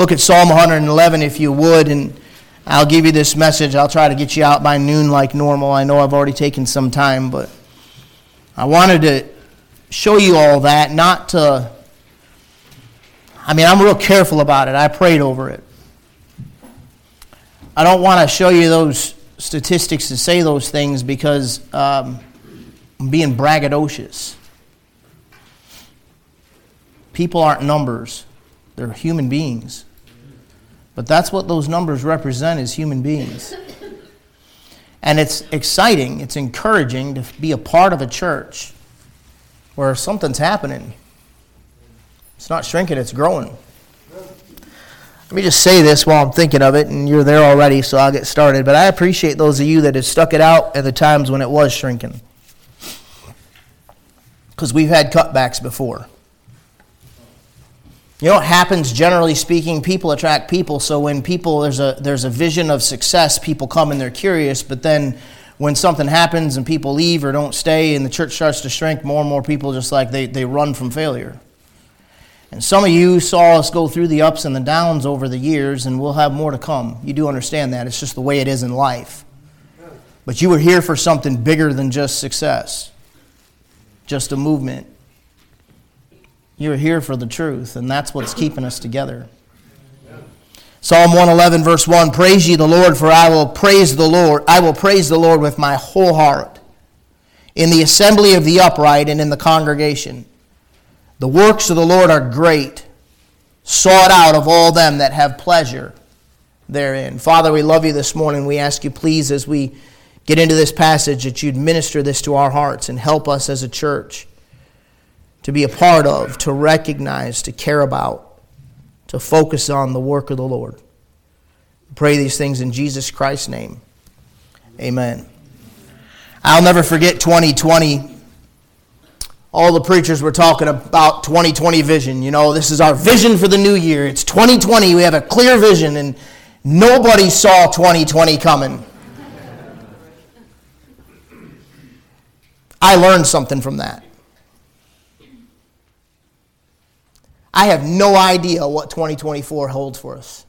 Look at Psalm 111 if you would, and I'll give you this message. I'll try to get you out by noon like normal. I know I've already taken some time, but I wanted to show you all that, not to. I mean, I'm real careful about it. I prayed over it. I don't want to show you those statistics to say those things because um, I'm being braggadocious. People aren't numbers, they're human beings. But that's what those numbers represent as human beings. And it's exciting, it's encouraging to be a part of a church where something's happening. It's not shrinking, it's growing. Let me just say this while I'm thinking of it, and you're there already, so I'll get started. But I appreciate those of you that have stuck it out at the times when it was shrinking. Because we've had cutbacks before. You know what happens generally speaking? People attract people. So when people there's a there's a vision of success, people come and they're curious, but then when something happens and people leave or don't stay and the church starts to shrink, more and more people just like they, they run from failure. And some of you saw us go through the ups and the downs over the years, and we'll have more to come. You do understand that. It's just the way it is in life. But you were here for something bigger than just success, just a movement. You were here for the truth, and that's what's keeping us together. Psalm 111, verse 1 Praise ye the Lord, for I will praise the Lord. I will praise the Lord with my whole heart in the assembly of the upright and in the congregation. The works of the Lord are great, sought out of all them that have pleasure therein. Father, we love you this morning. We ask you, please, as we get into this passage, that you'd minister this to our hearts and help us as a church to be a part of, to recognize, to care about, to focus on the work of the Lord. We pray these things in Jesus Christ's name. Amen. I'll never forget 2020 all the preachers were talking about 2020 vision. You know, this is our vision for the new year. It's 2020. We have a clear vision, and nobody saw 2020 coming. I learned something from that. I have no idea what 2024 holds for us.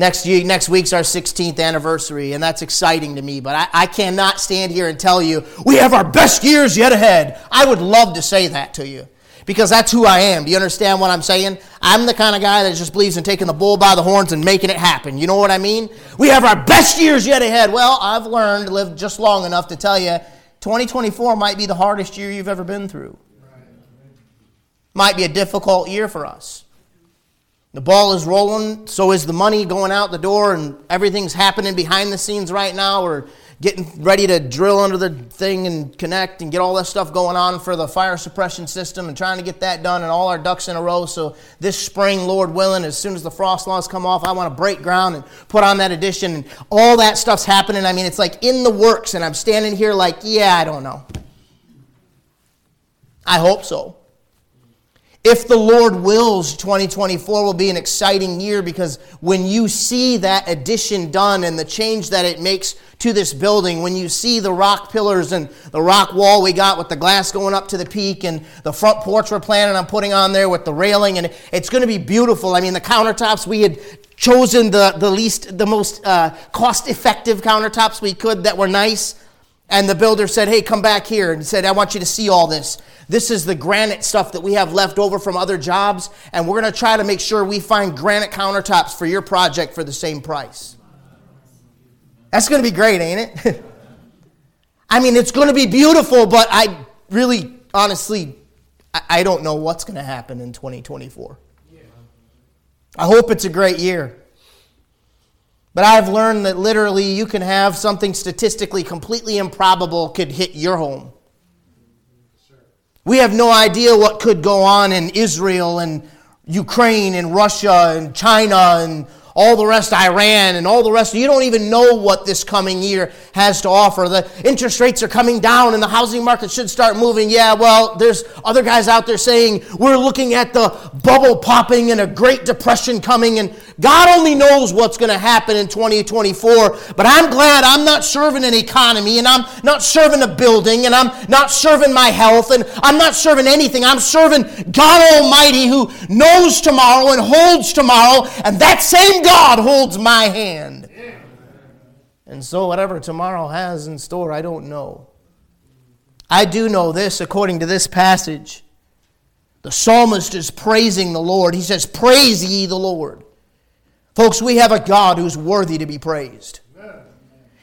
Next, year, next week's our 16th anniversary, and that's exciting to me. But I, I cannot stand here and tell you we have our best years yet ahead. I would love to say that to you because that's who I am. Do you understand what I'm saying? I'm the kind of guy that just believes in taking the bull by the horns and making it happen. You know what I mean? We have our best years yet ahead. Well, I've learned, lived just long enough to tell you 2024 might be the hardest year you've ever been through. Might be a difficult year for us. The ball is rolling, so is the money going out the door, and everything's happening behind the scenes right now. We're getting ready to drill under the thing and connect and get all that stuff going on for the fire suppression system and trying to get that done and all our ducks in a row. So this spring, Lord willing, as soon as the frost laws come off, I want to break ground and put on that addition and all that stuff's happening. I mean, it's like in the works, and I'm standing here like, yeah, I don't know. I hope so. If the Lord wills, 2024 will be an exciting year because when you see that addition done and the change that it makes to this building, when you see the rock pillars and the rock wall we got with the glass going up to the peak and the front porch we're planning on putting on there with the railing, and it's going to be beautiful. I mean, the countertops, we had chosen the, the least, the most uh, cost effective countertops we could that were nice. And the builder said, Hey, come back here. And he said, I want you to see all this. This is the granite stuff that we have left over from other jobs. And we're going to try to make sure we find granite countertops for your project for the same price. That's going to be great, ain't it? I mean, it's going to be beautiful, but I really, honestly, I don't know what's going to happen in 2024. I hope it's a great year. But I've learned that literally you can have something statistically completely improbable could hit your home. We have no idea what could go on in Israel and Ukraine and Russia and China and all the rest Iran and all the rest. You don't even know what this coming year has to offer. The interest rates are coming down and the housing market should start moving. Yeah, well, there's other guys out there saying we're looking at the bubble popping and a great depression coming and God only knows what's going to happen in 2024. But I'm glad I'm not serving an economy and I'm not serving a building and I'm not serving my health and I'm not serving anything. I'm serving God Almighty who knows tomorrow and holds tomorrow and that same God holds my hand. And so, whatever tomorrow has in store, I don't know. I do know this according to this passage. The psalmist is praising the Lord. He says, Praise ye the Lord. Folks, we have a God who's worthy to be praised.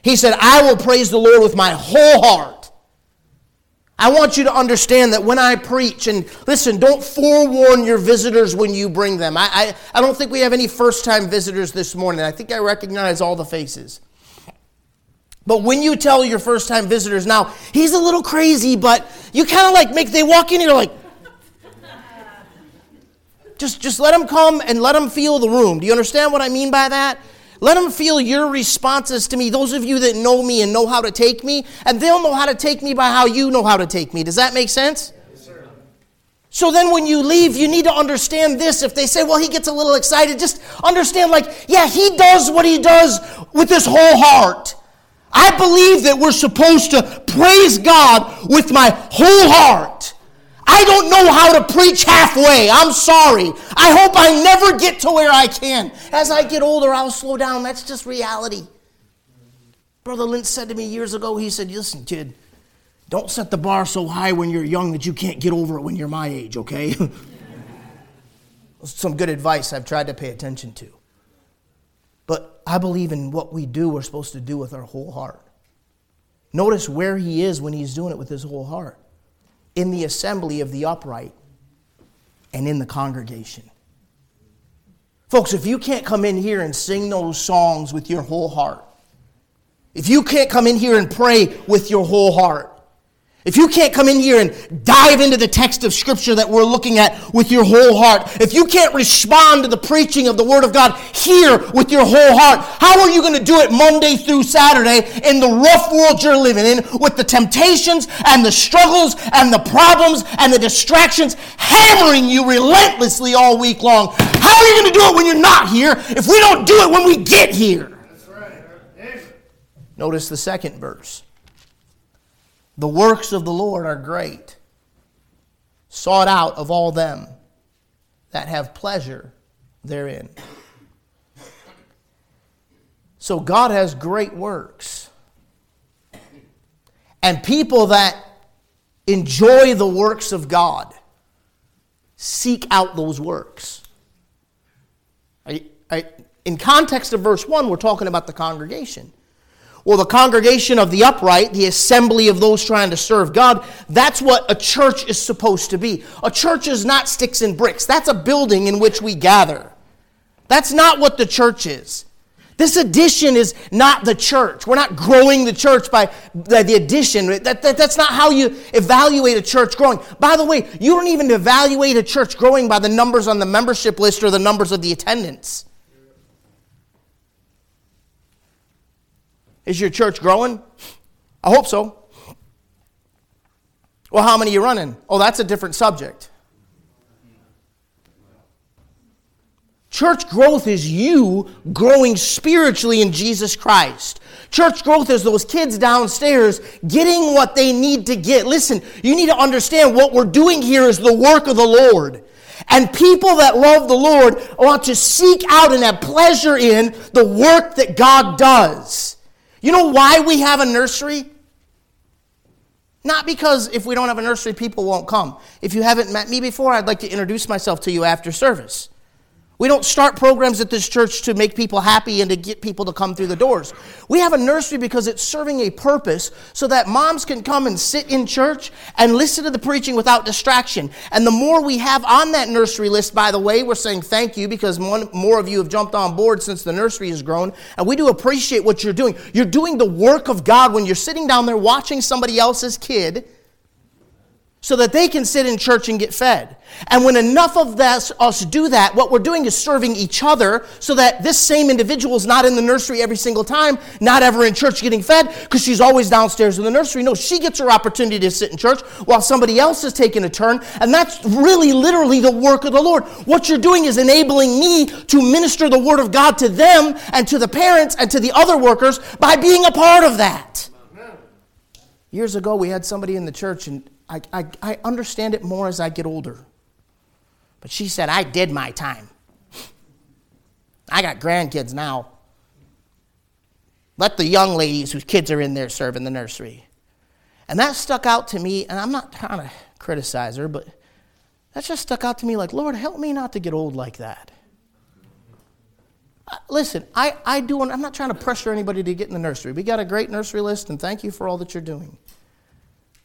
He said, I will praise the Lord with my whole heart. I want you to understand that when I preach, and listen, don't forewarn your visitors when you bring them. I, I, I don't think we have any first time visitors this morning. I think I recognize all the faces. But when you tell your first time visitors, now, he's a little crazy, but you kind of like make, they walk in, you're like, just, just let them come and let them feel the room. Do you understand what I mean by that? Let them feel your responses to me, those of you that know me and know how to take me, and they'll know how to take me by how you know how to take me. Does that make sense? Yes, so then when you leave, you need to understand this. If they say, well, he gets a little excited, just understand, like, yeah, he does what he does with his whole heart. I believe that we're supposed to praise God with my whole heart. I don't know how to preach halfway. I'm sorry. I hope I never get to where I can. As I get older, I'll slow down. That's just reality. Brother Lynch said to me years ago, he said, Listen, kid, don't set the bar so high when you're young that you can't get over it when you're my age, okay? Some good advice I've tried to pay attention to. But I believe in what we do, we're supposed to do with our whole heart. Notice where he is when he's doing it with his whole heart in the assembly of the upright and in the congregation. Folks, if you can't come in here and sing those songs with your whole heart, if you can't come in here and pray with your whole heart, if you can't come in here and dive into the text of Scripture that we're looking at with your whole heart, if you can't respond to the preaching of the Word of God here with your whole heart, how are you going to do it Monday through Saturday in the rough world you're living in with the temptations and the struggles and the problems and the distractions hammering you relentlessly all week long? How are you going to do it when you're not here if we don't do it when we get here? Notice the second verse. The works of the Lord are great, sought out of all them that have pleasure therein. So God has great works. And people that enjoy the works of God seek out those works. in context of verse 1, we're talking about the congregation. Well, the congregation of the upright, the assembly of those trying to serve God, that's what a church is supposed to be. A church is not sticks and bricks, that's a building in which we gather. That's not what the church is. This addition is not the church. We're not growing the church by, the addition. That, that, that's not how you evaluate a church growing. By the way, you don't even evaluate a church growing by the numbers on the membership list or the numbers of the attendance. Is your church growing? I hope so. Well, how many are you running? Oh, that's a different subject. Church growth is you growing spiritually in Jesus Christ. Church growth is those kids downstairs getting what they need to get. Listen, you need to understand what we're doing here is the work of the Lord. And people that love the Lord want to seek out and have pleasure in the work that God does. You know why we have a nursery? Not because if we don't have a nursery, people won't come. If you haven't met me before, I'd like to introduce myself to you after service. We don't start programs at this church to make people happy and to get people to come through the doors. We have a nursery because it's serving a purpose so that moms can come and sit in church and listen to the preaching without distraction. And the more we have on that nursery list, by the way, we're saying thank you because more of you have jumped on board since the nursery has grown. And we do appreciate what you're doing. You're doing the work of God when you're sitting down there watching somebody else's kid so that they can sit in church and get fed. And when enough of us, us do that, what we're doing is serving each other so that this same individual is not in the nursery every single time, not ever in church getting fed because she's always downstairs in the nursery. No, she gets her opportunity to sit in church while somebody else is taking a turn. And that's really literally the work of the Lord. What you're doing is enabling me to minister the word of God to them and to the parents and to the other workers by being a part of that. Years ago, we had somebody in the church and I, I, I understand it more as I get older. But she said, I did my time. I got grandkids now. Let the young ladies whose kids are in there serve in the nursery. And that stuck out to me, and I'm not trying to criticize her, but that just stuck out to me like, Lord, help me not to get old like that. Uh, listen, I, I do, I'm not trying to pressure anybody to get in the nursery. We got a great nursery list, and thank you for all that you're doing.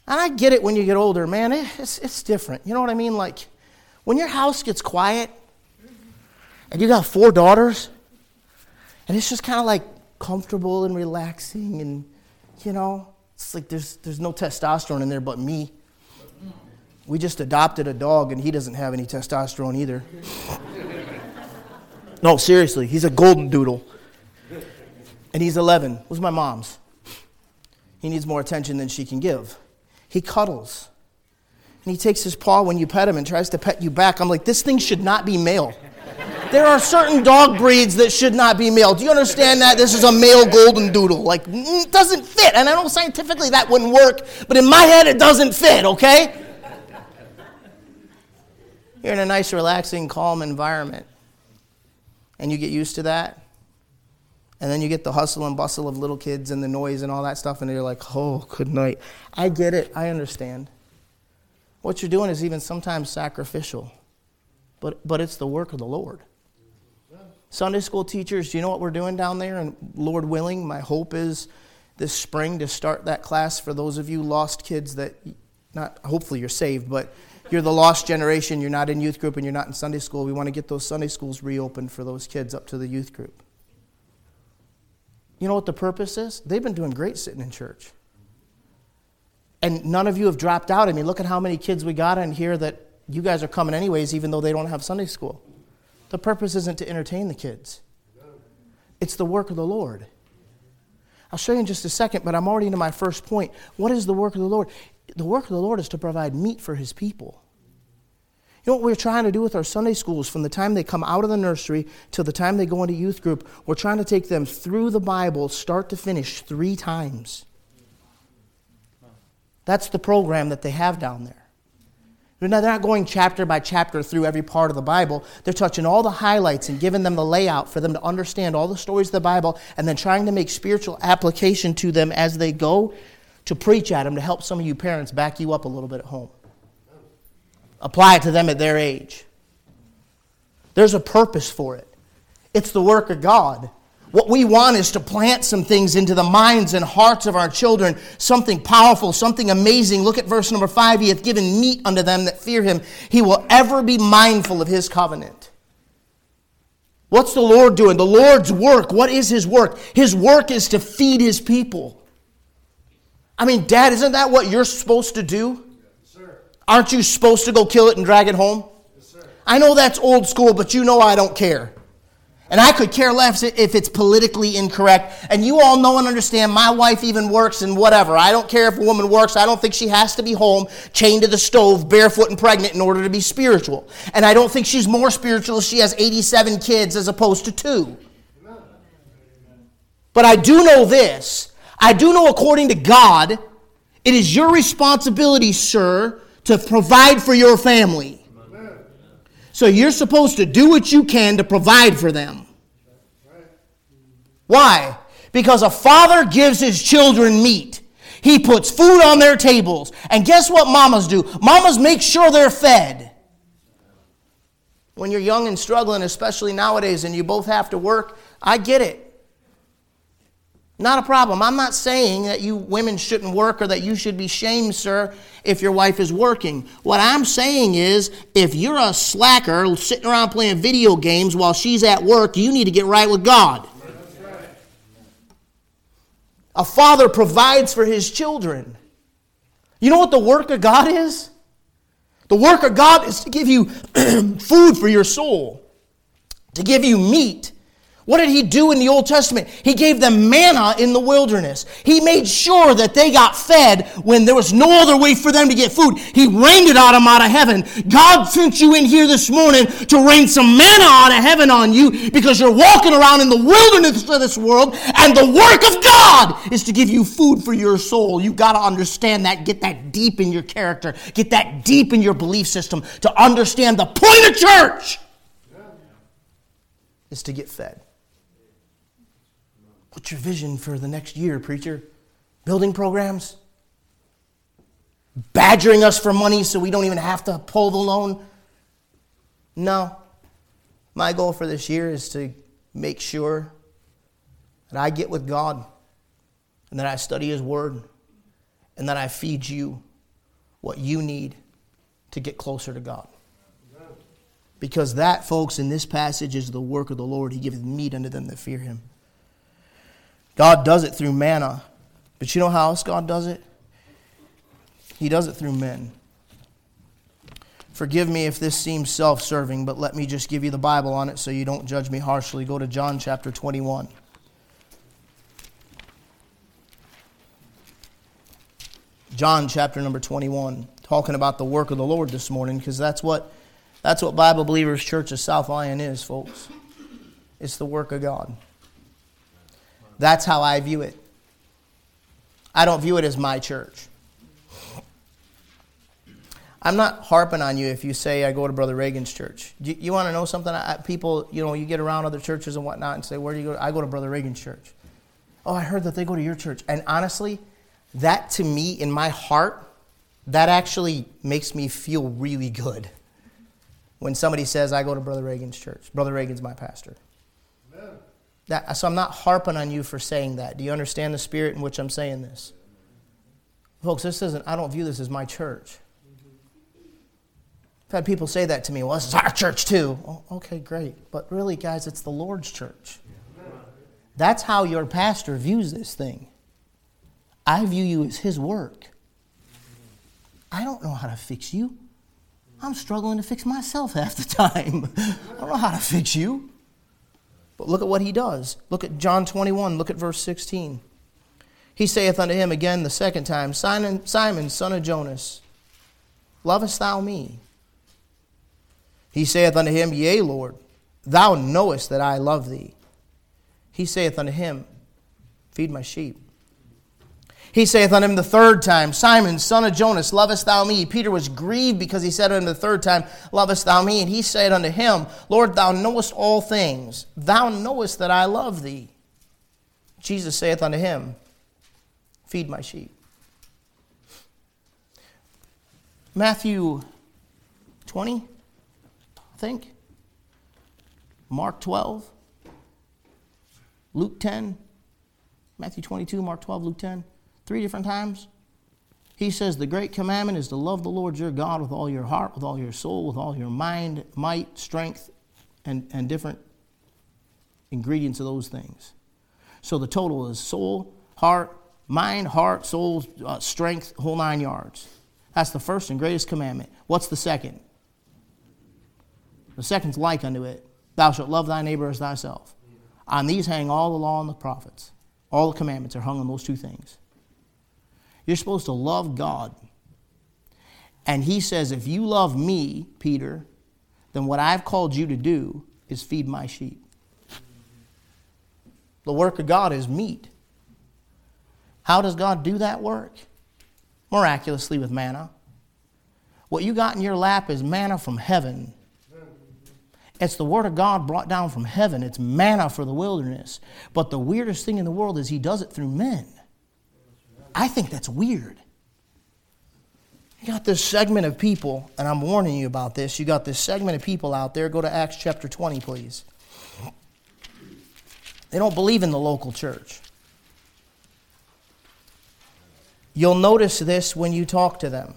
And I get it when you get older, man. It's, it's different. You know what I mean? Like when your house gets quiet and you got four daughters, and it's just kind of like comfortable and relaxing, and you know, it's like there's, there's no testosterone in there but me. We just adopted a dog, and he doesn't have any testosterone either. no, seriously, he's a golden doodle. And he's 11. It Was my mom's. He needs more attention than she can give he cuddles. And he takes his paw when you pet him and tries to pet you back. I'm like, this thing should not be male. There are certain dog breeds that should not be male. Do you understand that? This is a male golden doodle. Like, it doesn't fit. And I know scientifically that wouldn't work, but in my head it doesn't fit, okay? You're in a nice, relaxing, calm environment. And you get used to that. And then you get the hustle and bustle of little kids and the noise and all that stuff, and you're like, oh, good night. I get it. I understand. What you're doing is even sometimes sacrificial, but, but it's the work of the Lord. Sunday school teachers, do you know what we're doing down there? And Lord willing, my hope is this spring to start that class for those of you lost kids that, not hopefully you're saved, but you're the lost generation, you're not in youth group and you're not in Sunday school. We want to get those Sunday schools reopened for those kids up to the youth group. You know what the purpose is? They've been doing great sitting in church. And none of you have dropped out. I mean, look at how many kids we got in here that you guys are coming anyways, even though they don't have Sunday school. The purpose isn't to entertain the kids, it's the work of the Lord. I'll show you in just a second, but I'm already into my first point. What is the work of the Lord? The work of the Lord is to provide meat for his people. You know what we're trying to do with our Sunday schools from the time they come out of the nursery till the time they go into youth group? We're trying to take them through the Bible, start to finish, three times. That's the program that they have down there. Now, they're not going chapter by chapter through every part of the Bible. They're touching all the highlights and giving them the layout for them to understand all the stories of the Bible and then trying to make spiritual application to them as they go to preach at them to help some of you parents back you up a little bit at home apply it to them at their age. There's a purpose for it. It's the work of God. What we want is to plant some things into the minds and hearts of our children, something powerful, something amazing. Look at verse number five. He hath given meat unto them that fear him. He will ever be mindful of his covenant. What's the Lord doing? The Lord's work. What is his work? His work is to feed his people. I mean, Dad, isn't that what you're supposed to do? Aren't you supposed to go kill it and drag it home? I know that's old school, but you know I don't care. And I could care less if it's politically incorrect. And you all know and understand my wife even works and whatever. I don't care if a woman works. I don't think she has to be home, chained to the stove, barefoot and pregnant in order to be spiritual. And I don't think she's more spiritual if she has 87 kids as opposed to two. But I do know this. I do know according to God, it is your responsibility, sir, to provide for your family. So you're supposed to do what you can to provide for them. Why? Because a father gives his children meat. He puts food on their tables. And guess what mamas do? Mamas make sure they're fed. When you're young and struggling, especially nowadays, and you both have to work, I get it. Not a problem. I'm not saying that you women shouldn't work or that you should be shamed, sir, if your wife is working. What I'm saying is if you're a slacker sitting around playing video games while she's at work, you need to get right with God. A father provides for his children. You know what the work of God is? The work of God is to give you food for your soul, to give you meat what did he do in the Old Testament? He gave them manna in the wilderness. He made sure that they got fed when there was no other way for them to get food. He rained it on them out of heaven. God sent you in here this morning to rain some manna out of heaven on you because you're walking around in the wilderness of this world, and the work of God is to give you food for your soul. You've got to understand that. Get that deep in your character, get that deep in your belief system to understand the point of church is to get fed. What's your vision for the next year, preacher? Building programs? Badgering us for money so we don't even have to pull the loan? No. My goal for this year is to make sure that I get with God and that I study His Word and that I feed you what you need to get closer to God. Because that, folks, in this passage is the work of the Lord. He giveth meat unto them that fear Him. God does it through manna. But you know how else God does it? He does it through men. Forgive me if this seems self serving, but let me just give you the Bible on it so you don't judge me harshly. Go to John chapter 21. John chapter number 21, talking about the work of the Lord this morning, because that's what, that's what Bible Believers Church of South Lyon is, folks. It's the work of God. That's how I view it. I don't view it as my church. I'm not harping on you if you say I go to Brother Reagan's church. You, you want to know something? I, people, you know, you get around other churches and whatnot and say, Where do you go? I go to Brother Reagan's church. Oh, I heard that they go to your church. And honestly, that to me, in my heart, that actually makes me feel really good when somebody says, I go to Brother Reagan's church. Brother Reagan's my pastor. That, so I'm not harping on you for saying that. Do you understand the spirit in which I'm saying this? Folks, this isn't, I don't view this as my church. I've had people say that to me. Well, this is our church too. Oh, okay, great. But really, guys, it's the Lord's church. That's how your pastor views this thing. I view you as his work. I don't know how to fix you. I'm struggling to fix myself half the time. I don't know how to fix you. Look at what he does. Look at John 21, look at verse 16. He saith unto him again the second time, Simon, Simon, son of Jonas, lovest thou me? He saith unto him, Yea, Lord, thou knowest that I love thee. He saith unto him, Feed my sheep. He saith unto him the third time, Simon, son of Jonas, lovest thou me? Peter was grieved because he said unto him the third time, Lovest thou me? And he said unto him, Lord, thou knowest all things. Thou knowest that I love thee. Jesus saith unto him, Feed my sheep. Matthew 20, I think. Mark 12. Luke 10. Matthew 22, Mark 12, Luke 10 three different times. He says, The great commandment is to love the Lord your God with all your heart, with all your soul, with all your mind, might, strength, and, and different ingredients of those things. So the total is soul, heart, mind, heart, soul, uh, strength, whole nine yards. That's the first and greatest commandment. What's the second? The second's like unto it Thou shalt love thy neighbor as thyself. On these hang all the law and the prophets. All the commandments are hung on those two things. You're supposed to love God. And he says, if you love me, Peter, then what I've called you to do is feed my sheep. The work of God is meat. How does God do that work? Miraculously with manna. What you got in your lap is manna from heaven. It's the Word of God brought down from heaven. It's manna for the wilderness. But the weirdest thing in the world is He does it through men. I think that's weird. You got this segment of people, and I'm warning you about this. You got this segment of people out there. Go to Acts chapter 20, please. They don't believe in the local church. You'll notice this when you talk to them.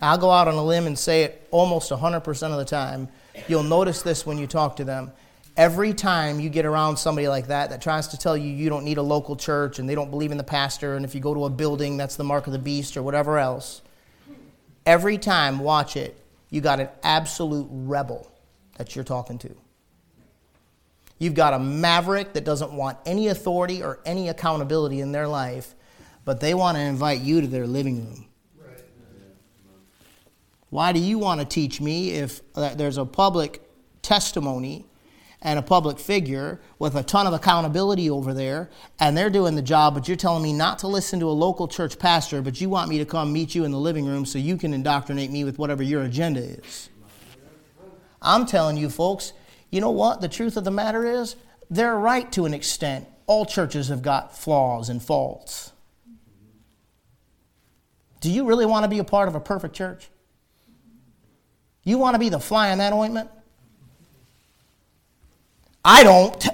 I'll go out on a limb and say it almost 100% of the time. You'll notice this when you talk to them. Every time you get around somebody like that that tries to tell you you don't need a local church and they don't believe in the pastor, and if you go to a building, that's the mark of the beast or whatever else, every time, watch it, you got an absolute rebel that you're talking to. You've got a maverick that doesn't want any authority or any accountability in their life, but they want to invite you to their living room. Why do you want to teach me if uh, there's a public testimony and a public figure with a ton of accountability over there, and they're doing the job, but you're telling me not to listen to a local church pastor, but you want me to come meet you in the living room so you can indoctrinate me with whatever your agenda is? I'm telling you, folks, you know what? The truth of the matter is, they're right to an extent. All churches have got flaws and faults. Do you really want to be a part of a perfect church? You want to be the fly in that ointment? I don't.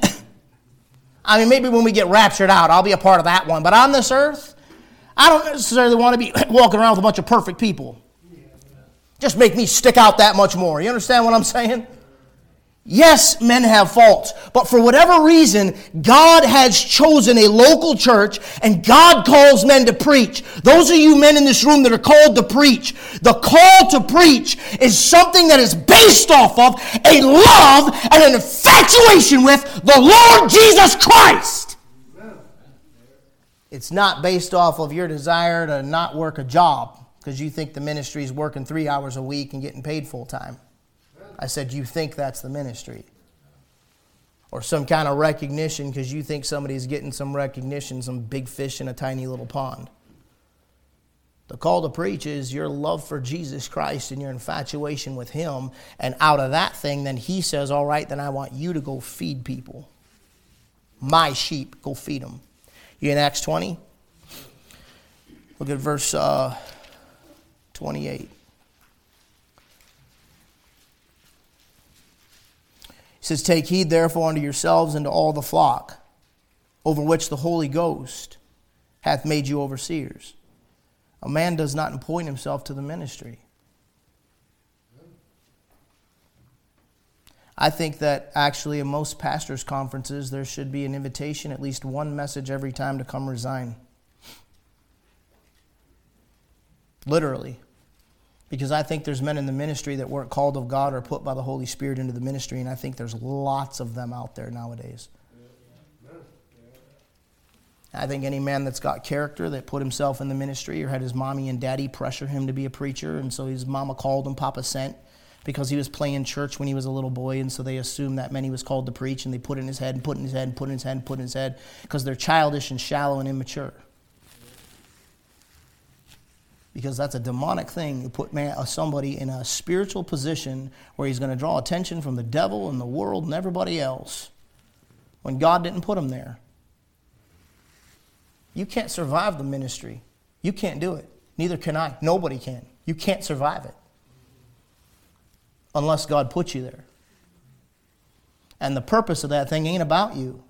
I mean, maybe when we get raptured out, I'll be a part of that one. But on this earth, I don't necessarily want to be walking around with a bunch of perfect people. Just make me stick out that much more. You understand what I'm saying? Yes, men have faults, but for whatever reason, God has chosen a local church and God calls men to preach. Those of you men in this room that are called to preach, the call to preach is something that is based off of a love and an infatuation with the Lord Jesus Christ. It's not based off of your desire to not work a job because you think the ministry is working three hours a week and getting paid full time. I said, You think that's the ministry? Or some kind of recognition because you think somebody's getting some recognition, some big fish in a tiny little pond. The call to preach is your love for Jesus Christ and your infatuation with Him. And out of that thing, then He says, All right, then I want you to go feed people. My sheep, go feed them. You in Acts 20? Look at verse uh, 28. He says, Take heed therefore unto yourselves and to all the flock, over which the Holy Ghost hath made you overseers. A man does not appoint himself to the ministry. I think that actually in most pastors' conferences, there should be an invitation, at least one message every time to come resign. Literally because I think there's men in the ministry that weren't called of God or put by the Holy Spirit into the ministry, and I think there's lots of them out there nowadays. I think any man that's got character that put himself in the ministry or had his mommy and daddy pressure him to be a preacher, and so his mama called him Papa sent because he was playing church when he was a little boy, and so they assumed that meant he was called to preach, and they put in his head and put in his head and put in his head and put in his head because they're childish and shallow and immature because that's a demonic thing to put man, uh, somebody in a spiritual position where he's going to draw attention from the devil and the world and everybody else when God didn't put him there. You can't survive the ministry. You can't do it. Neither can I. Nobody can. You can't survive it unless God puts you there. And the purpose of that thing ain't about you.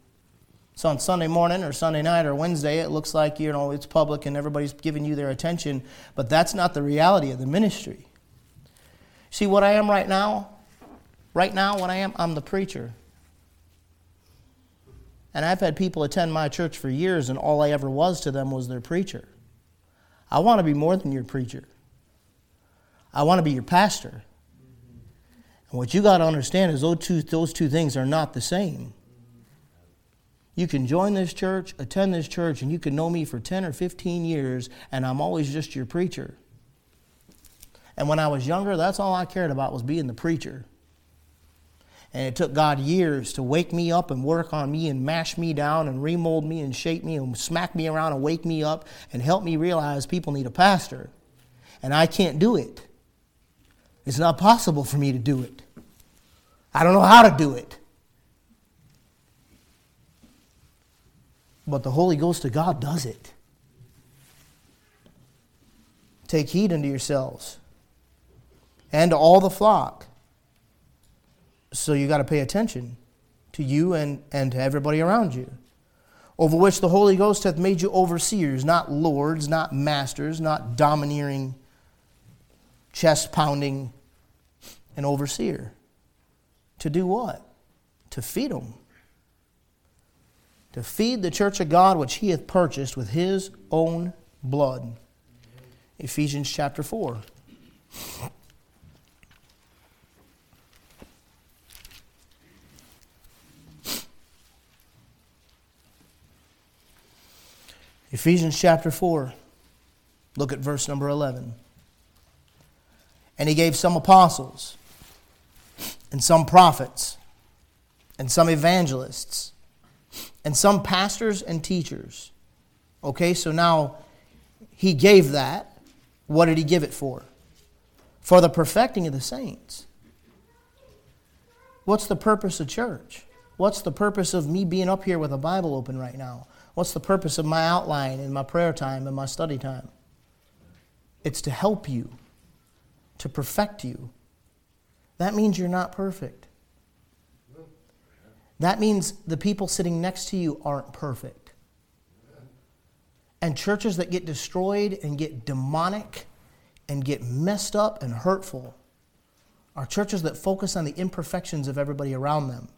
So on Sunday morning or Sunday night or Wednesday, it looks like you know it's public and everybody's giving you their attention, but that's not the reality of the ministry. See what I am right now? Right now, what I am, I'm the preacher. And I've had people attend my church for years, and all I ever was to them was their preacher. I want to be more than your preacher. I want to be your pastor. And what you got to understand is those two, those two things are not the same. You can join this church, attend this church, and you can know me for 10 or 15 years, and I'm always just your preacher. And when I was younger, that's all I cared about was being the preacher. And it took God years to wake me up and work on me and mash me down and remold me and shape me and smack me around and wake me up and help me realize people need a pastor. And I can't do it. It's not possible for me to do it. I don't know how to do it. But the Holy Ghost of God does it. Take heed unto yourselves and to all the flock. So you got to pay attention to you and, and to everybody around you. Over which the Holy Ghost hath made you overseers, not lords, not masters, not domineering, chest pounding, an overseer. To do what? To feed them to feed the church of God which he hath purchased with his own blood. Ephesians chapter 4. Ephesians chapter 4, look at verse number 11. And he gave some apostles, and some prophets, and some evangelists, and some pastors and teachers. Okay, so now he gave that. What did he give it for? For the perfecting of the saints. What's the purpose of church? What's the purpose of me being up here with a Bible open right now? What's the purpose of my outline and my prayer time and my study time? It's to help you, to perfect you. That means you're not perfect. That means the people sitting next to you aren't perfect. And churches that get destroyed and get demonic and get messed up and hurtful are churches that focus on the imperfections of everybody around them.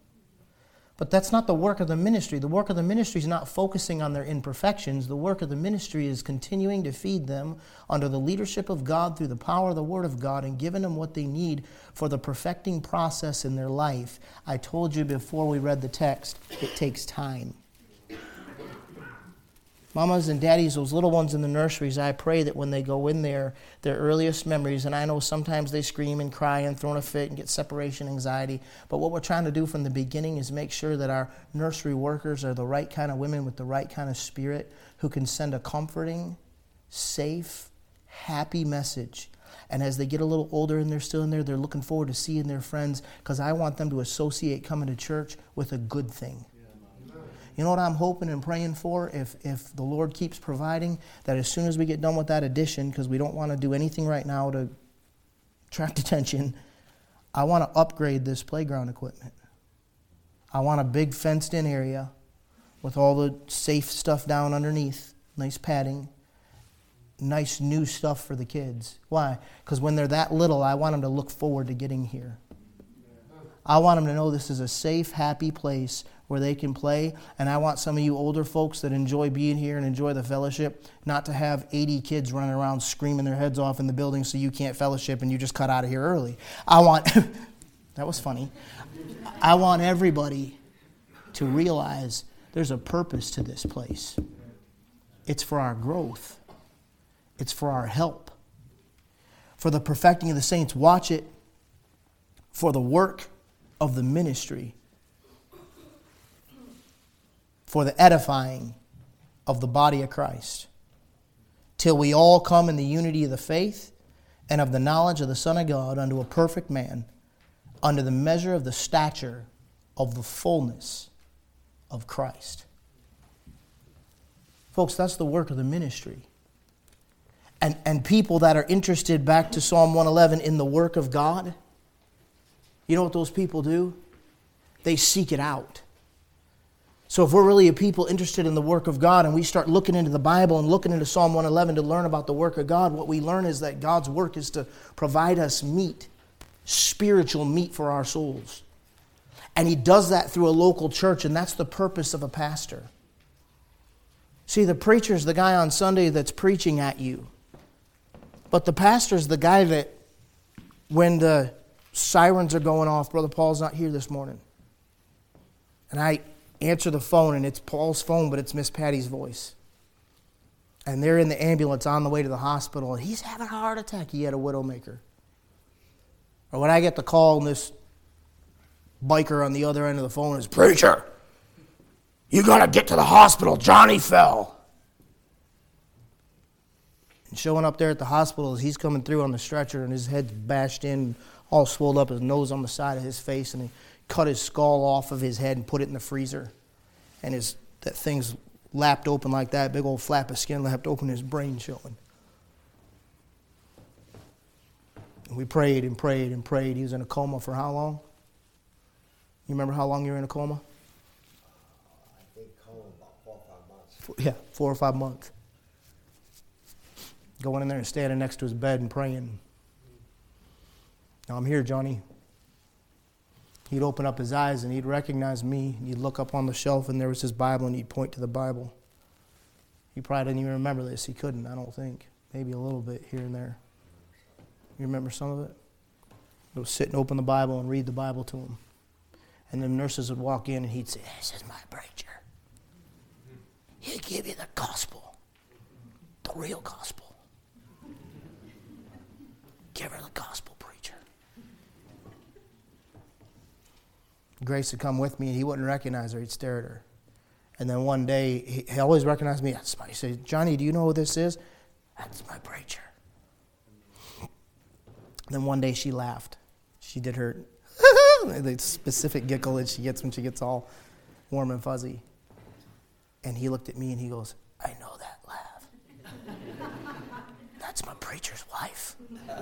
But that's not the work of the ministry. The work of the ministry is not focusing on their imperfections. The work of the ministry is continuing to feed them under the leadership of God through the power of the Word of God and giving them what they need for the perfecting process in their life. I told you before we read the text, it takes time. Mamas and daddies, those little ones in the nurseries, I pray that when they go in there, their earliest memories, and I know sometimes they scream and cry and throw a fit and get separation anxiety, but what we're trying to do from the beginning is make sure that our nursery workers are the right kind of women with the right kind of spirit who can send a comforting, safe, happy message. And as they get a little older and they're still in there, they're looking forward to seeing their friends because I want them to associate coming to church with a good thing. You know what I'm hoping and praying for? If, if the Lord keeps providing, that as soon as we get done with that addition, because we don't want to do anything right now to attract attention, I want to upgrade this playground equipment. I want a big fenced in area with all the safe stuff down underneath, nice padding, nice new stuff for the kids. Why? Because when they're that little, I want them to look forward to getting here. I want them to know this is a safe, happy place where they can play. And I want some of you older folks that enjoy being here and enjoy the fellowship not to have 80 kids running around screaming their heads off in the building so you can't fellowship and you just cut out of here early. I want, that was funny. I want everybody to realize there's a purpose to this place. It's for our growth, it's for our help, for the perfecting of the saints. Watch it for the work of the ministry for the edifying of the body of Christ, till we all come in the unity of the faith and of the knowledge of the Son of God unto a perfect man, under the measure of the stature of the fullness of Christ. Folks, that's the work of the ministry. And, and people that are interested, back to Psalm 111, in the work of God, you know what those people do? They seek it out. So, if we're really a people interested in the work of God and we start looking into the Bible and looking into Psalm 111 to learn about the work of God, what we learn is that God's work is to provide us meat, spiritual meat for our souls. And He does that through a local church, and that's the purpose of a pastor. See, the preacher's the guy on Sunday that's preaching at you, but the pastor's the guy that, when the sirens are going off, Brother Paul's not here this morning. And I, answer the phone, and it's Paul's phone, but it's Miss Patty's voice. And they're in the ambulance on the way to the hospital, and he's having a heart attack. He had a widowmaker. Or when I get the call, and this biker on the other end of the phone is, Preacher, you got to get to the hospital. Johnny fell. And showing up there at the hospital he's coming through on the stretcher, and his head's bashed in, all swelled up, his nose on the side of his face, and he cut his skull off of his head and put it in the freezer. And his that thing's lapped open like that, big old flap of skin lapped open, his brain showing. And we prayed and prayed and prayed. He was in a coma for how long? You remember how long you were in a coma? I think coma about four or five months. Yeah, four or five months. Going in there and standing next to his bed and praying. Now I'm here, Johnny he'd open up his eyes and he'd recognize me. He'd look up on the shelf and there was his Bible and he'd point to the Bible. He probably didn't even remember this. He couldn't, I don't think. Maybe a little bit here and there. You remember some of it? He would sit and open the Bible and read the Bible to him. And the nurses would walk in and he'd say, This is my preacher. He'll give you the gospel, the real gospel. Give her the gospel, preacher. Grace would come with me and he wouldn't recognize her. He'd stare at her. And then one day, he, he always recognized me. He said, Johnny, do you know who this is? That's my preacher. Then one day she laughed. She did her the specific giggle that she gets when she gets all warm and fuzzy. And he looked at me and he goes, I know that laugh. That's my preacher's wife.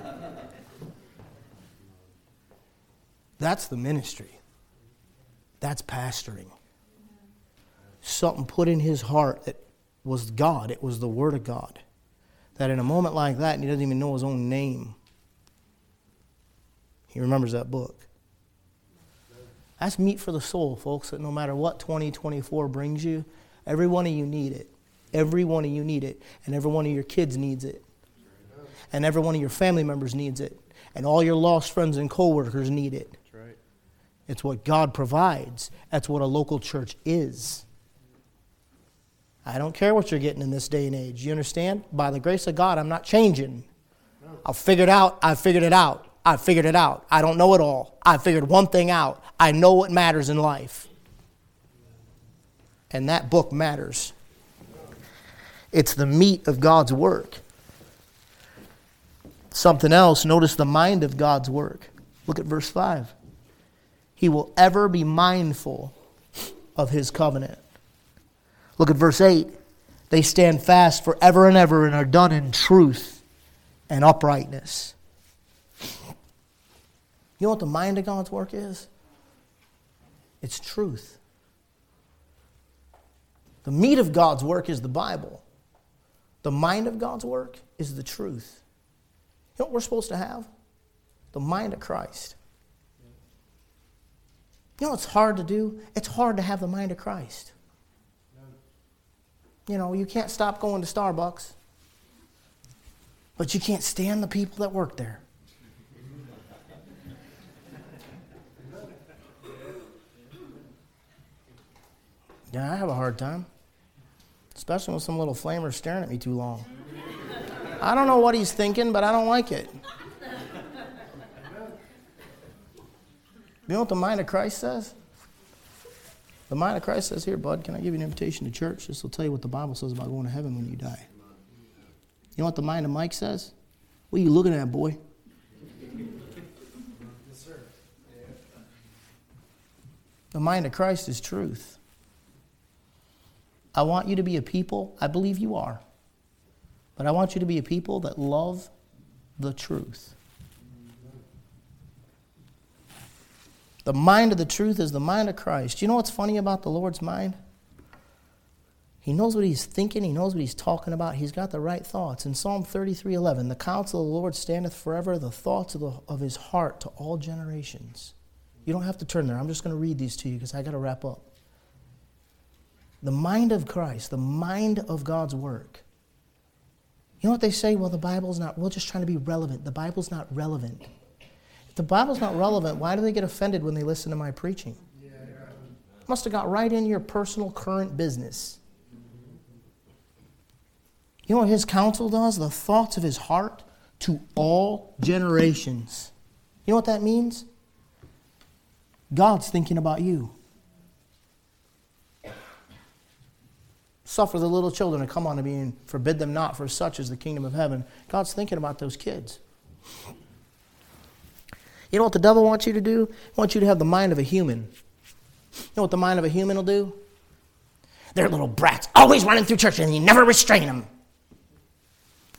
That's the ministry. That's pastoring. Something put in his heart that was God, it was the Word of God. That in a moment like that, and he doesn't even know his own name, he remembers that book. That's meat for the soul, folks, that no matter what 2024 brings you, every one of you need it. Every one of you need it. And every one of your kids needs it. And every one of your family members needs it. And all your lost friends and coworkers need it. It's what God provides. That's what a local church is. I don't care what you're getting in this day and age. You understand? By the grace of God, I'm not changing. I've figured out, I've figured it out. I figured it out. I don't know it all. I figured one thing out. I know what matters in life. And that book matters. It's the meat of God's work. Something else, notice the mind of God's work. Look at verse 5. He will ever be mindful of his covenant. Look at verse 8. They stand fast forever and ever and are done in truth and uprightness. You know what the mind of God's work is? It's truth. The meat of God's work is the Bible. The mind of God's work is the truth. You know what we're supposed to have? The mind of Christ. You know what's hard to do? It's hard to have the mind of Christ. You know, you can't stop going to Starbucks, but you can't stand the people that work there. Yeah, I have a hard time, especially when some little flamer's staring at me too long. I don't know what he's thinking, but I don't like it. You know what the mind of Christ says? The mind of Christ says, Here, bud, can I give you an invitation to church? This will tell you what the Bible says about going to heaven when you die. You know what the mind of Mike says? What are you looking at, boy? The mind of Christ is truth. I want you to be a people, I believe you are, but I want you to be a people that love the truth. The mind of the truth is the mind of Christ. You know what's funny about the Lord's mind? He knows what he's thinking, he knows what he's talking about, he's got the right thoughts. In Psalm 33 11, the counsel of the Lord standeth forever, the thoughts of, the, of his heart to all generations. You don't have to turn there. I'm just going to read these to you because I got to wrap up. The mind of Christ, the mind of God's work. You know what they say? Well, the Bible's not, we're just trying to be relevant. The Bible's not relevant. If the Bible's not relevant, why do they get offended when they listen to my preaching? Must have got right in your personal current business. You know what his counsel does? The thoughts of his heart to all generations. You know what that means? God's thinking about you. Suffer the little children to come unto me and forbid them not, for such is the kingdom of heaven. God's thinking about those kids. You know what the devil wants you to do? He wants you to have the mind of a human. You know what the mind of a human will do? They're little brats, always running through church, and you never restrain them.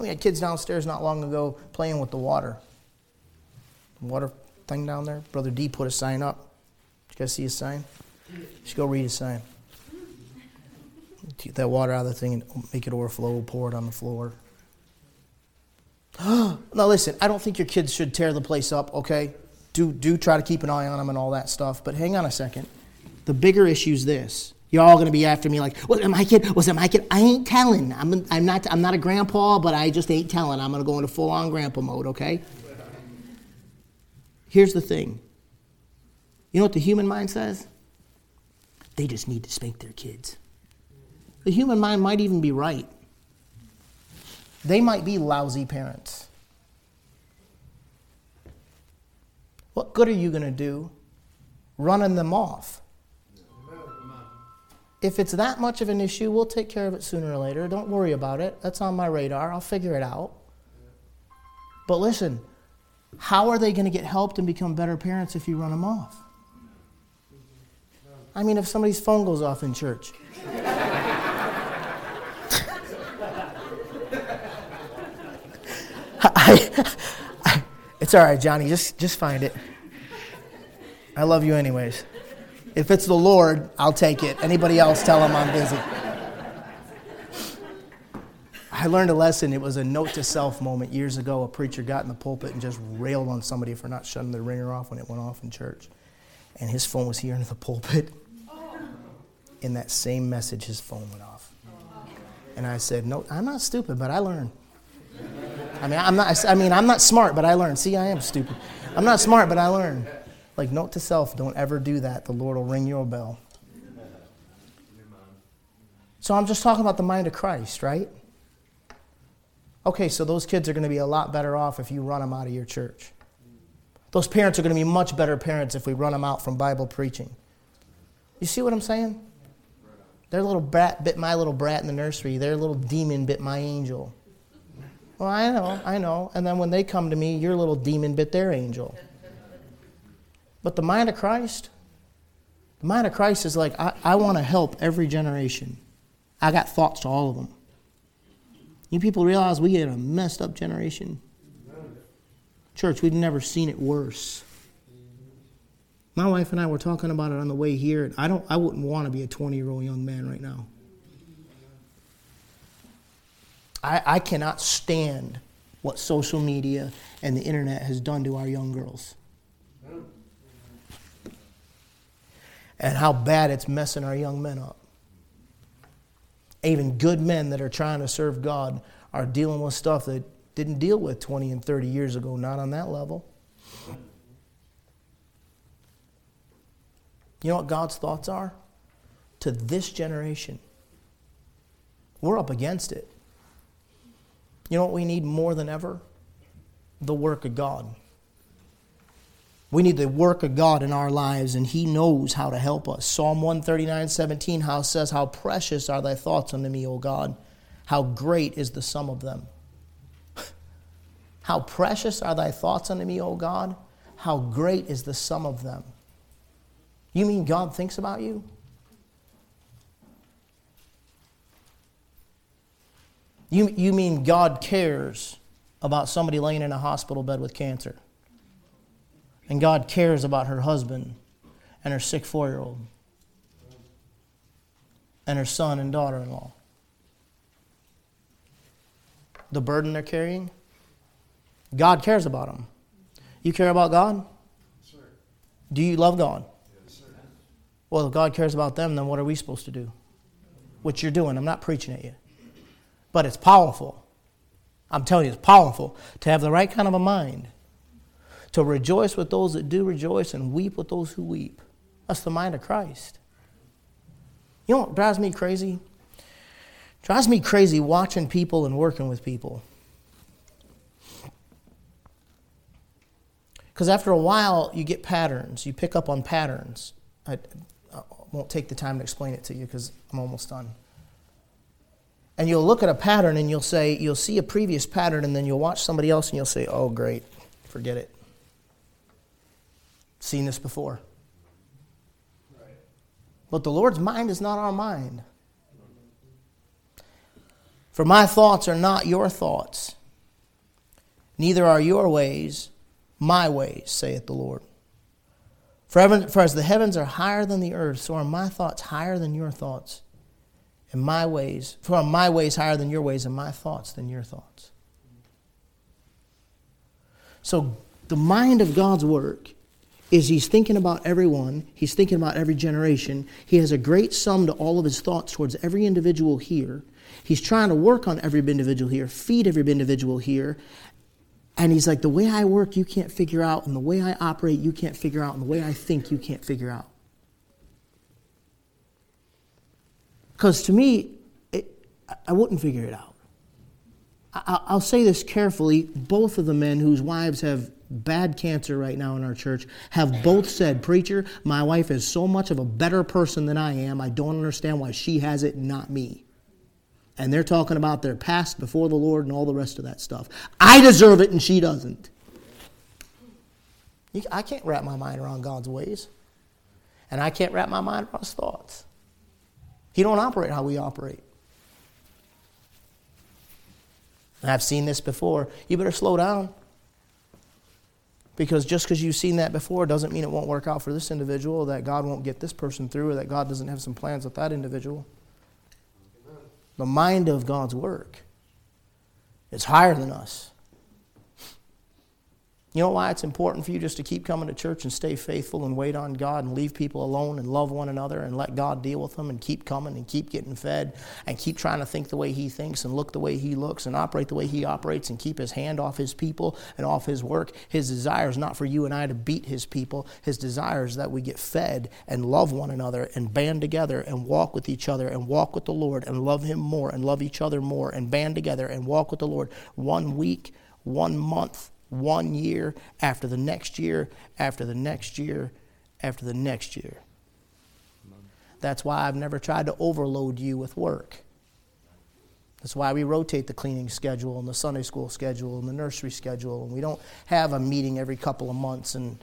We had kids downstairs not long ago playing with the water. Water thing down there. Brother D put a sign up. Did you guys see a sign? Just go read a sign. Get that water out of the thing and make it overflow, pour it on the floor. now listen, I don't think your kids should tear the place up, okay? Do do try to keep an eye on them and all that stuff, but hang on a second. The bigger issue is this. You're all going to be after me like, was it my kid? Was it my kid? I ain't telling. I'm, I'm, not, I'm not a grandpa, but I just ain't telling. I'm going to go into full on grandpa mode, okay? Here's the thing you know what the human mind says? They just need to spank their kids. The human mind might even be right. They might be lousy parents. What good are you going to do running them off? If it's that much of an issue, we'll take care of it sooner or later. Don't worry about it. That's on my radar. I'll figure it out. But listen, how are they going to get helped and become better parents if you run them off? I mean, if somebody's phone goes off in church. I, it's all right, Johnny. Just, just find it. I love you, anyways. If it's the Lord, I'll take it. Anybody else, tell him I'm busy. I learned a lesson. It was a note to self moment years ago. A preacher got in the pulpit and just railed on somebody for not shutting the ringer off when it went off in church. And his phone was here in the pulpit. In that same message, his phone went off. And I said, No, I'm not stupid, but I learned. I mean, I'm not, I mean, I'm not smart, but I learn. See, I am stupid. I'm not smart, but I learn. Like, note to self, don't ever do that. The Lord will ring your bell. So I'm just talking about the mind of Christ, right? Okay, so those kids are going to be a lot better off if you run them out of your church. Those parents are going to be much better parents if we run them out from Bible preaching. You see what I'm saying? Their little brat bit my little brat in the nursery. Their little demon bit my angel. Well, I know, I know. And then when they come to me, your little demon bit their angel. But the mind of Christ, the mind of Christ is like, I, I want to help every generation. I got thoughts to all of them. You people realize we get a messed up generation? Church, we've never seen it worse. My wife and I were talking about it on the way here. and I don't I wouldn't want to be a 20-year-old young man right now. I, I cannot stand what social media and the internet has done to our young girls. And how bad it's messing our young men up. Even good men that are trying to serve God are dealing with stuff that didn't deal with 20 and 30 years ago, not on that level. You know what God's thoughts are? To this generation. We're up against it. You know what we need more than ever? The work of God. We need the work of God in our lives, and He knows how to help us. Psalm 139 17 how says, How precious are thy thoughts unto me, O God. How great is the sum of them. how precious are thy thoughts unto me, O God. How great is the sum of them. You mean God thinks about you? You, you mean God cares about somebody laying in a hospital bed with cancer? And God cares about her husband and her sick four year old and her son and daughter in law? The burden they're carrying? God cares about them. You care about God? Do you love God? Well, if God cares about them, then what are we supposed to do? What you're doing. I'm not preaching at you but it's powerful. I'm telling you, it's powerful to have the right kind of a mind, to rejoice with those that do rejoice and weep with those who weep. That's the mind of Christ. You know what drives me crazy? Drives me crazy watching people and working with people. Because after a while, you get patterns. You pick up on patterns. I, I won't take the time to explain it to you because I'm almost done and you'll look at a pattern and you'll say, you'll see a previous pattern, and then you'll watch somebody else and you'll say, oh, great, forget it. Seen this before. Right. But the Lord's mind is not our mind. For my thoughts are not your thoughts, neither are your ways my ways, saith the Lord. For, heaven, for as the heavens are higher than the earth, so are my thoughts higher than your thoughts and my ways, for my ways higher than your ways, and my thoughts than your thoughts. So the mind of God's work is he's thinking about everyone, he's thinking about every generation. He has a great sum to all of his thoughts towards every individual here. He's trying to work on every individual here, feed every individual here, And he's like, the way I work, you can't figure out, and the way I operate, you can't figure out, and the way I think, you can't figure out. Because to me, it, I wouldn't figure it out. I'll say this carefully. Both of the men whose wives have bad cancer right now in our church have both said, Preacher, my wife is so much of a better person than I am. I don't understand why she has it, not me. And they're talking about their past before the Lord and all the rest of that stuff. I deserve it and she doesn't. I can't wrap my mind around God's ways. And I can't wrap my mind around his thoughts. He don't operate how we operate. And I've seen this before. You better slow down. Because just because you've seen that before doesn't mean it won't work out for this individual, that God won't get this person through, or that God doesn't have some plans with that individual. The mind of God's work is higher than us. You know why it's important for you just to keep coming to church and stay faithful and wait on God and leave people alone and love one another and let God deal with them and keep coming and keep getting fed and keep trying to think the way He thinks and look the way He looks and operate the way He operates and keep His hand off His people and off His work. His desire is not for you and I to beat His people. His desire is that we get fed and love one another and band together and walk with each other and walk with the Lord and love Him more and love each other more and band together and walk with the Lord one week, one month one year after the next year after the next year after the next year. That's why I've never tried to overload you with work. That's why we rotate the cleaning schedule and the Sunday school schedule and the nursery schedule, and we don't have a meeting every couple of months. And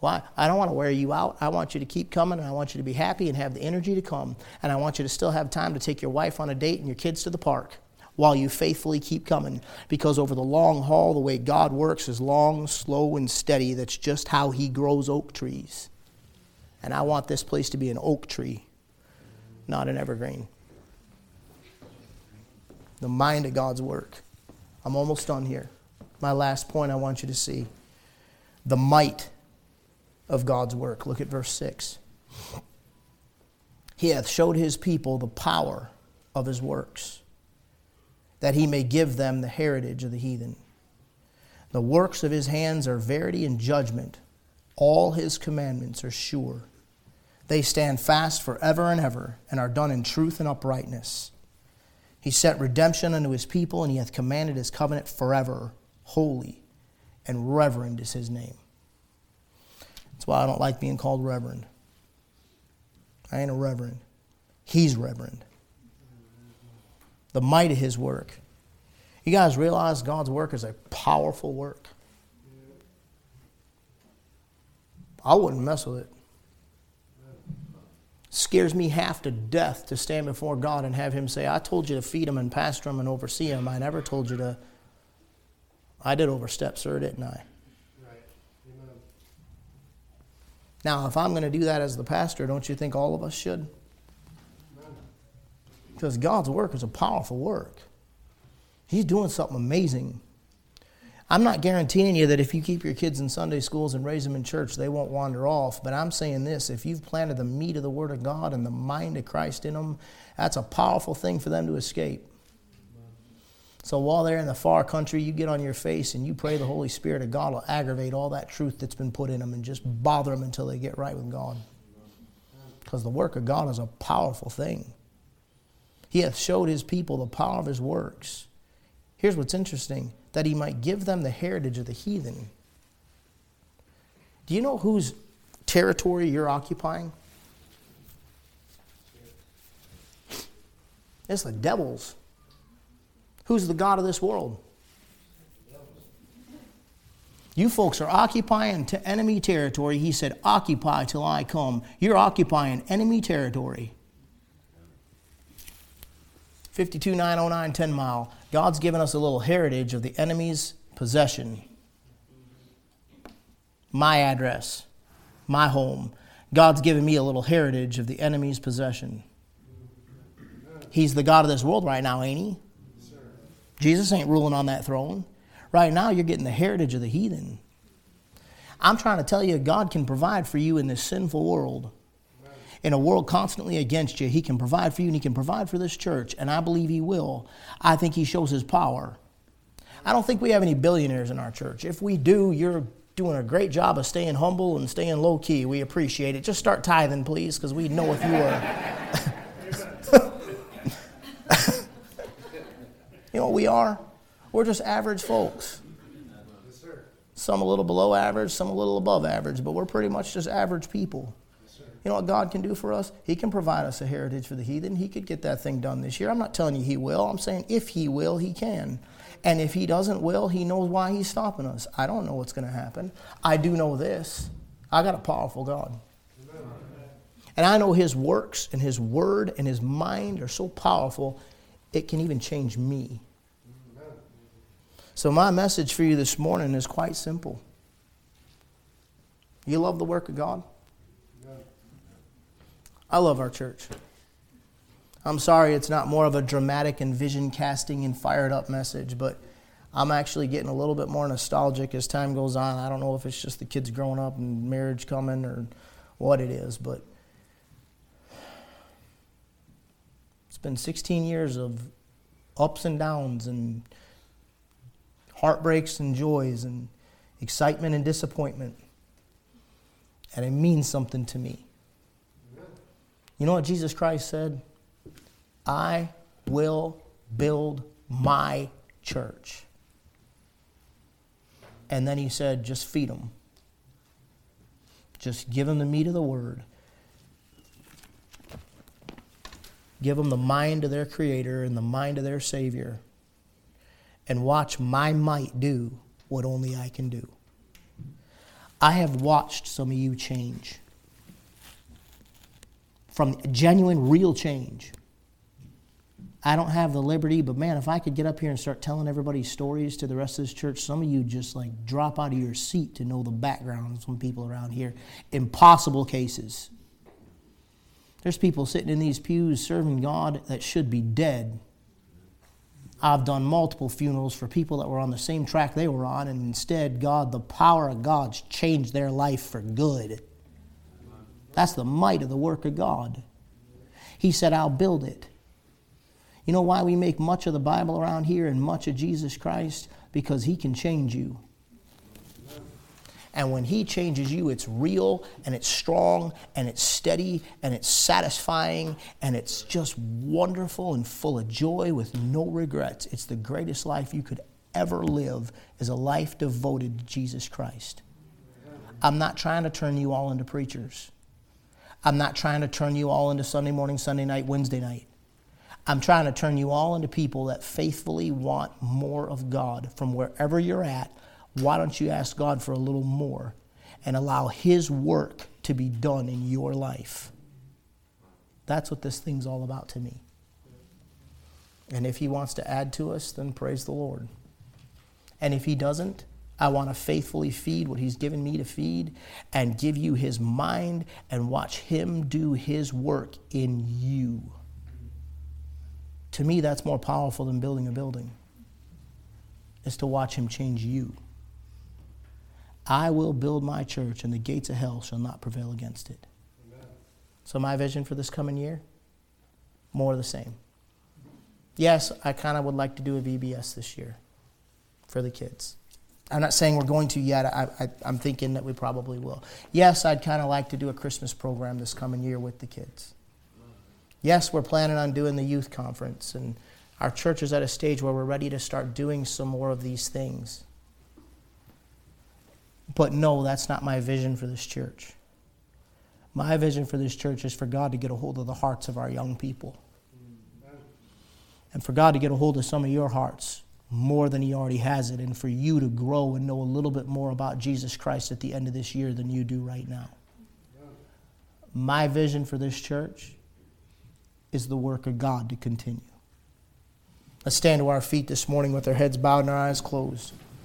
why? I don't want to wear you out. I want you to keep coming, and I want you to be happy and have the energy to come. And I want you to still have time to take your wife on a date and your kids to the park while you faithfully keep coming. Because over the long haul, the way God works is long, slow, and steady. That's just how He grows oak trees. And I want this place to be an oak tree, not an evergreen. The mind of God's work. I'm almost done here. My last point I want you to see the might of God's work. Look at verse 6. He hath showed his people the power of his works that he may give them the heritage of the heathen. The works of his hands are verity and judgment. All his commandments are sure. They stand fast forever and ever, and are done in truth and uprightness. He set redemption unto his people, and he hath commanded his covenant forever. Holy and reverend is his name. That's why I don't like being called reverend. I ain't a reverend. He's reverend the might of His work. You guys realize God's work is a powerful work? I wouldn't mess with it. Scares me half to death to stand before God and have Him say, I told you to feed Him and pasture Him and oversee Him. I never told you to. I did overstep, sir, didn't I? Now, if I'm going to do that as the pastor, don't you think all of us should? Because God's work is a powerful work. He's doing something amazing. I'm not guaranteeing you that if you keep your kids in Sunday schools and raise them in church, they won't wander off. But I'm saying this if you've planted the meat of the Word of God and the mind of Christ in them, that's a powerful thing for them to escape. So while they're in the far country, you get on your face and you pray the Holy Spirit of God will aggravate all that truth that's been put in them and just bother them until they get right with God. Because the work of God is a powerful thing. He hath showed his people the power of his works. Here's what's interesting that he might give them the heritage of the heathen. Do you know whose territory you're occupying? It's the devil's. Who's the God of this world? You folks are occupying enemy territory. He said, Occupy till I come. You're occupying enemy territory. 52909 10 mile. God's given us a little heritage of the enemy's possession. My address, my home. God's given me a little heritage of the enemy's possession. He's the God of this world right now, ain't he? Jesus ain't ruling on that throne. Right now, you're getting the heritage of the heathen. I'm trying to tell you, God can provide for you in this sinful world in a world constantly against you, He can provide for you and He can provide for this church, and I believe He will. I think He shows His power. I don't think we have any billionaires in our church. If we do, you're doing a great job of staying humble and staying low key. We appreciate it. Just start tithing, please, because we know if you are. you know what we are? We're just average folks. Some a little below average, some a little above average, but we're pretty much just average people. You know what God can do for us? He can provide us a heritage for the heathen. He could get that thing done this year. I'm not telling you He will. I'm saying if He will, He can. And if He doesn't will, He knows why He's stopping us. I don't know what's going to happen. I do know this I got a powerful God. And I know His works and His word and His mind are so powerful, it can even change me. So, my message for you this morning is quite simple. You love the work of God? I love our church. I'm sorry it's not more of a dramatic and vision casting and fired up message, but I'm actually getting a little bit more nostalgic as time goes on. I don't know if it's just the kids growing up and marriage coming or what it is, but it's been 16 years of ups and downs and heartbreaks and joys and excitement and disappointment. And it means something to me. You know what Jesus Christ said? I will build my church. And then he said, just feed them. Just give them the meat of the word. Give them the mind of their Creator and the mind of their Savior. And watch my might do what only I can do. I have watched some of you change from genuine, real change. I don't have the liberty, but man, if I could get up here and start telling everybody stories to the rest of this church, some of you just like drop out of your seat to know the background of some people around here. Impossible cases. There's people sitting in these pews serving God that should be dead. I've done multiple funerals for people that were on the same track they were on, and instead, God, the power of God's changed their life for good. That's the might of the work of God. He said, I'll build it. You know why we make much of the Bible around here and much of Jesus Christ? Because He can change you. And when He changes you, it's real and it's strong and it's steady and it's satisfying and it's just wonderful and full of joy with no regrets. It's the greatest life you could ever live is a life devoted to Jesus Christ. I'm not trying to turn you all into preachers. I'm not trying to turn you all into Sunday morning, Sunday night, Wednesday night. I'm trying to turn you all into people that faithfully want more of God from wherever you're at. Why don't you ask God for a little more and allow His work to be done in your life? That's what this thing's all about to me. And if He wants to add to us, then praise the Lord. And if He doesn't, I want to faithfully feed what He's given me to feed and give you His mind and watch Him do His work in you. To me, that's more powerful than building a building, is to watch Him change you. I will build my church, and the gates of hell shall not prevail against it. Amen. So, my vision for this coming year more of the same. Yes, I kind of would like to do a VBS this year for the kids. I'm not saying we're going to yet. I, am thinking that we probably will. Yes, I'd kind of like to do a Christmas program this coming year with the kids. Yes, we're planning on doing the youth conference, and our church is at a stage where we're ready to start doing some more of these things. But no, that's not my vision for this church. My vision for this church is for God to get a hold of the hearts of our young people. And for God to get a hold of some of your hearts more than He already has it, and for you to grow and know a little bit more about Jesus Christ at the end of this year than you do right now. My vision for this church is the work of God to continue. Let's stand to our feet this morning with our heads bowed and our eyes closed.